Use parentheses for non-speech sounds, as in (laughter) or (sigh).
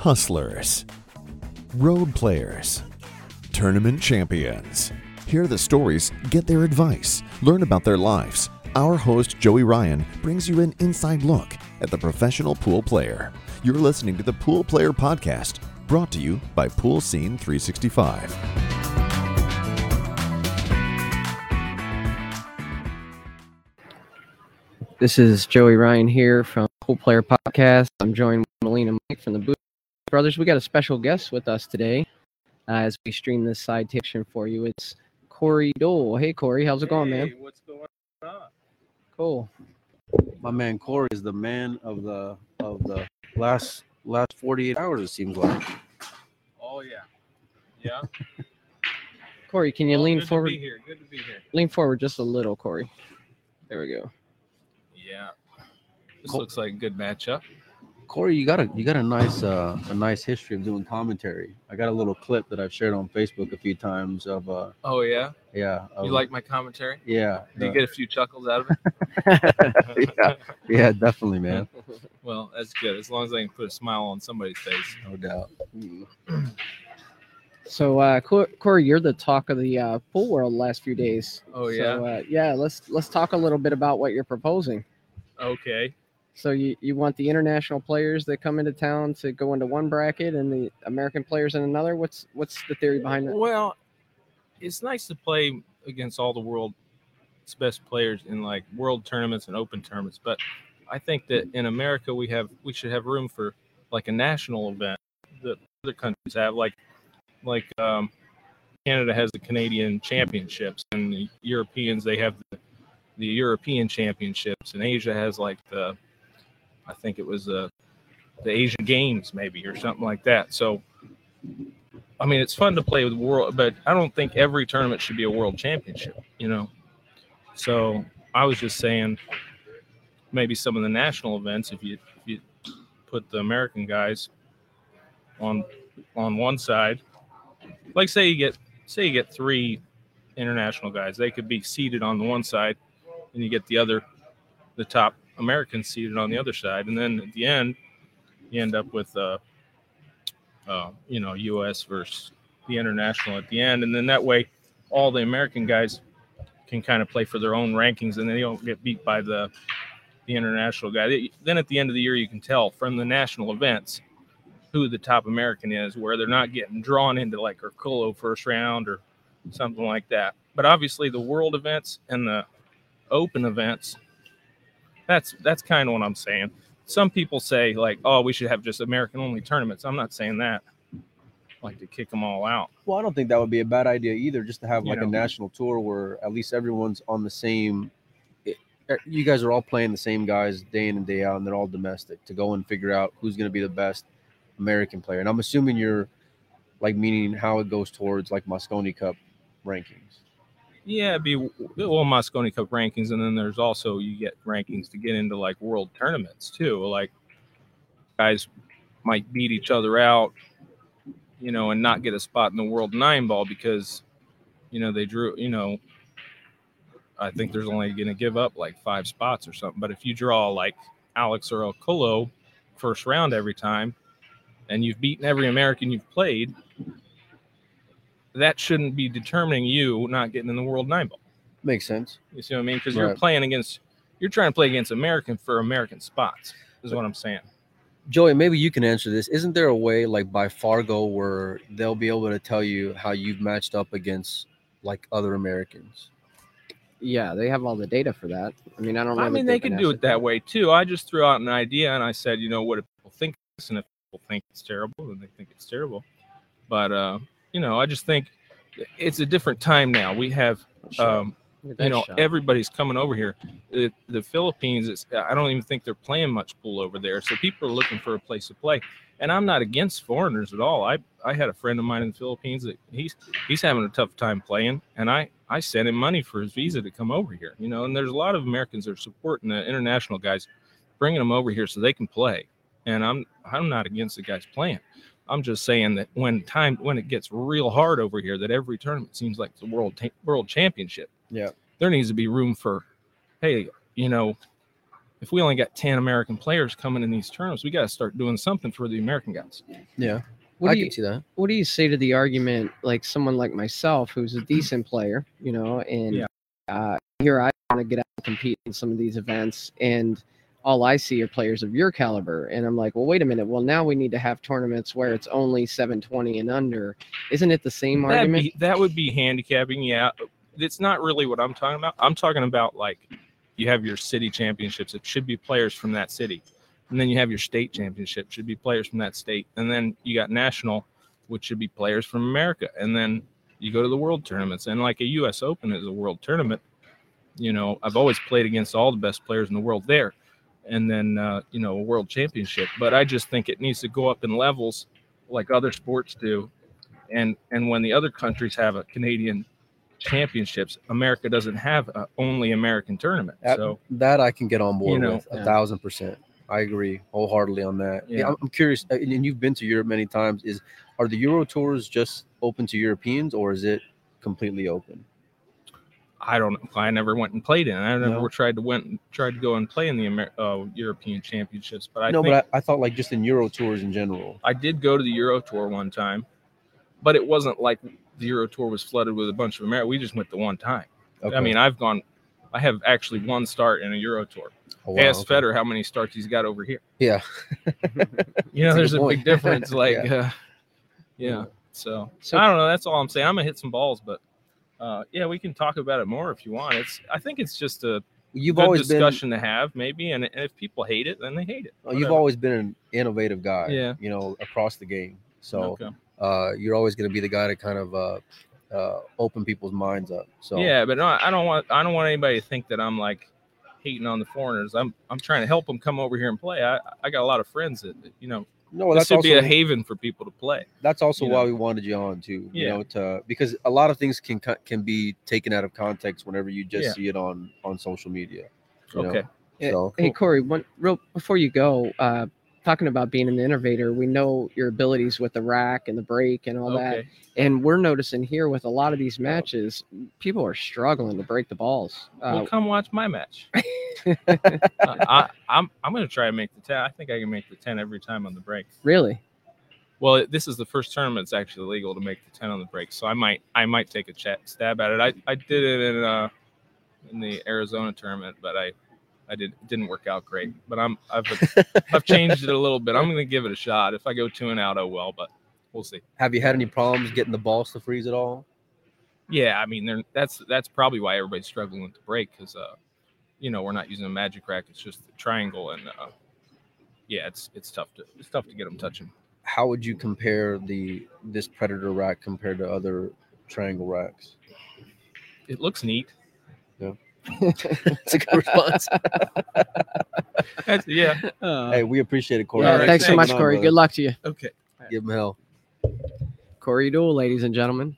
hustlers, road players, tournament champions. Hear the stories, get their advice, learn about their lives. Our host, Joey Ryan, brings you an inside look at the professional pool player. You're listening to the Pool Player Podcast, brought to you by Pool Scene 365. This is Joey Ryan here from Pool Player Podcast. I'm joined with Melina Mike from the Boot Brothers. We got a special guest with us today uh, as we stream this side citation for you. It's Corey Deuel. Hey, Corey, how's it going, man? What's going on? Cool. My man Corey is the man of the of the last last 48 hours. It seems like. Oh yeah, yeah. Corey, can you Well, lean good forward? To be here. Good to be here. Lean forward just a little, Corey. There we go. Yeah. This Cool. looks like a good matchup. Corey, you got a you got a nice uh, a nice history of doing commentary. I got a little clip that I've shared on Facebook a few times of uh Oh yeah. yeah of, You like my commentary? yeah Do you uh, get a few chuckles out of it? (laughs) yeah yeah definitely man (laughs) well, that's good. As long as I can put a smile on somebody's face. no doubt. (clears throat) So, uh, Corey, you're the talk of the uh, pool world last few days. Oh So, yeah. uh, yeah. Let's let's talk a little bit about what you're proposing. Okay. So you, you want the international players that come into town to go into one bracket and the American players in another? What's what's the theory behind that? Well, it's nice to play against all the world's best players in like world tournaments and open tournaments, but I think that in America we have we should have room for like a national event that other countries have, like like um, Canada has the Canadian Championships, and the Europeans they have the, the European Championships, and Asia has like the I think it was uh, the Asian Games maybe or something like that. So I mean, it's fun to play with world, but I don't think every tournament should be a world championship, you know. So I was just saying, maybe some of the national events, if you if you put the American guys on on one side, like say you get say you get three international guys, they could be seated on the one side, and you get the other, the top Americans seated on the other side, and then at the end, you end up with uh, uh, you know, U.S. versus the international at the end, and then that way, all the American guys can kind of play for their own rankings, and they don't get beat by the the international guy. Then at the end of the year, you can tell from the national events who the top American is, where they're not getting drawn into like Orcollo first round or something like that. But obviously, the world events and the open events, that's that's kind of what I'm saying some people say like, oh, we should have just American only tournaments. I'm not saying that. Like to kick them all out. Well, I don't think that would be a bad idea either. Just to have You like a national tour where at least everyone's on the same. Eh, eh, you guys are all playing the same guys day in and day out, and they're all domestic. To go and figure out who's going to be the best American player, and I'm assuming you're like meaning how it goes towards like Mosconi Cup rankings. Yeah, it'd be well Mosconi Cup rankings, and then there's also you get rankings to get into like world tournaments too. Like guys might beat each other out, you know, and not get a spot in the world nine ball because you know they drew. You know, I think there's only going to give up like five spots or something. But if you draw like Alex or Orcollo first round every time, and you've beaten every American you've played, that shouldn't be determining you not getting in the world nine ball. Makes sense. You see what I mean? Because you're playing against, you're trying to play against American for American spots. Is what I'm saying. Joey, maybe you can answer this. Isn't there a way like by Fargo where they'll be able to tell you how you've matched up against like other Americans? Yeah, they have all the data for that. I mean, I don't know. I mean, they can could do it that way too. I just threw out an idea and I said, you know, what if people think this, and if people think it's terrible, then they think it's terrible. But uh, you know, I just think it's a different time now. We have um, you know shot. everybody's coming over here. The, the philippines is i don't even think they're playing much pool over there so people are looking for a place to play. And i'm not against foreigners at all. I i had a friend of mine in the philippines that he's he's having a tough time playing and i i sent him money for his visa to come over here you know and there's a lot of americans that are supporting the international guys bringing them over here so they can play. And i'm i'm not against the guys playing i'm just saying that when time when it gets real hard over here that every tournament seems like the world ta- world championship Yeah. there needs to be room for, hey, you know, if we only got 10 American players coming in these tournaments, we got to start doing something for the American guys. Yeah, What I do you can see that. what do you say to the argument like someone like myself who's a decent player you know and Yeah. uh, here i want to get out and compete in some of these events and all i see are players of your caliber and i'm like well wait a minute well now we need to have tournaments where it's only 720 and under isn't it the same That'd argument be, that would be handicapping. Yeah. It's not really what I'm talking about. I'm talking about like you have your city championships. It should be players from that city. And then you have your state championship, should be players from that state. And then you got national, which should be players from America. And then you go to the world tournaments. And like a US Open is a world tournament. You know, I've always played against all the best players in the world there. And then, uh, you know, a world championship. But I just think it needs to go up in levels like other sports do. And and when the other countries have a Canadian championships, America doesn't have a only American tournament. That, So that I can get on board You know, with a yeah. thousand percent. I agree wholeheartedly on that. Yeah, Yeah. I'm- I'm curious, uh, and you've been to Europe many times. Is are the Euro tours just open to Europeans, or is it completely open? I don't know. I never went and played in. I never No. tried to went tried to go and play in the Amer- uh, European Championships. But I no, think but I, I thought like just in Euro tours in general. I did go to the Euro Tour one time, but it wasn't like the Euro Tour was flooded with a bunch of Americans. We just went the one time. Okay. I mean, I've gone. I have actually one start in a Euro Tour. Oh, wow, Ask okay. Federer how many starts he's got over here. Yeah, (laughs) You know, That's a there's a big (laughs) difference. Like, Yeah. uh, yeah. So, So- I don't know. That's all I'm saying. I'm gonna hit some balls, but uh, yeah, we can talk about it more if you want. It's. I think it's just a you've good always been. discussion to have, maybe. And if people hate it, then they hate it. uh, You've always been an innovative guy. Yeah. You know, across the game. So Okay. uh, you're always going to be the guy to kind of uh, uh, open people's minds up. So Yeah, but no, I don't want. I don't want anybody to think that I'm like hating on the foreigners. I'm. I'm trying to help them come over here and play. I. I got a lot of friends that, you know. No, well, this that's should also be a haven for people to play. that's also why know. we wanted you on too. You Yeah. know, to because a lot of things can can be taken out of context whenever you just Yeah. see it on on social media. you know? Okay. Yeah, So Hey Corey, one real before you go, uh, talking about being an innovator, we know your abilities with the rack and the break and all that, Okay. and we're noticing here with a lot of these matches, people are struggling to break the balls. Uh, well, come watch my match. Uh, (laughs) I, I'm. I'm gonna try and make the ten. I think I can make the ten every time on the break. really? Well, this is the first tournament it's actually legal to make the ten on the break, so I might. I might take a chat, stab at it. I, I did it in uh in the Arizona tournament, but I. I did it didn't work out great, but I'm I've (laughs) I've changed it a little bit. I'm gonna give it a shot. If I go two and out, oh well, but we'll see. have you had any problems getting the balls to freeze at all? Yeah, I mean, they're, that's that's probably why everybody's struggling with the break because, uh, you know, we're not using a magic rack; it's just a triangle, and uh, yeah, it's it's tough to it's tough to get them touching. How would you compare the this predator rack compared to other triangle racks? It looks neat. That's a good response. (laughs) That's, yeah. Uh, hey, we appreciate it, Corey. yeah, All right, thanks so much, Coming on, Corey. Good luck to you, Okay. Give him hell. Corey Deuel, ladies and gentlemen.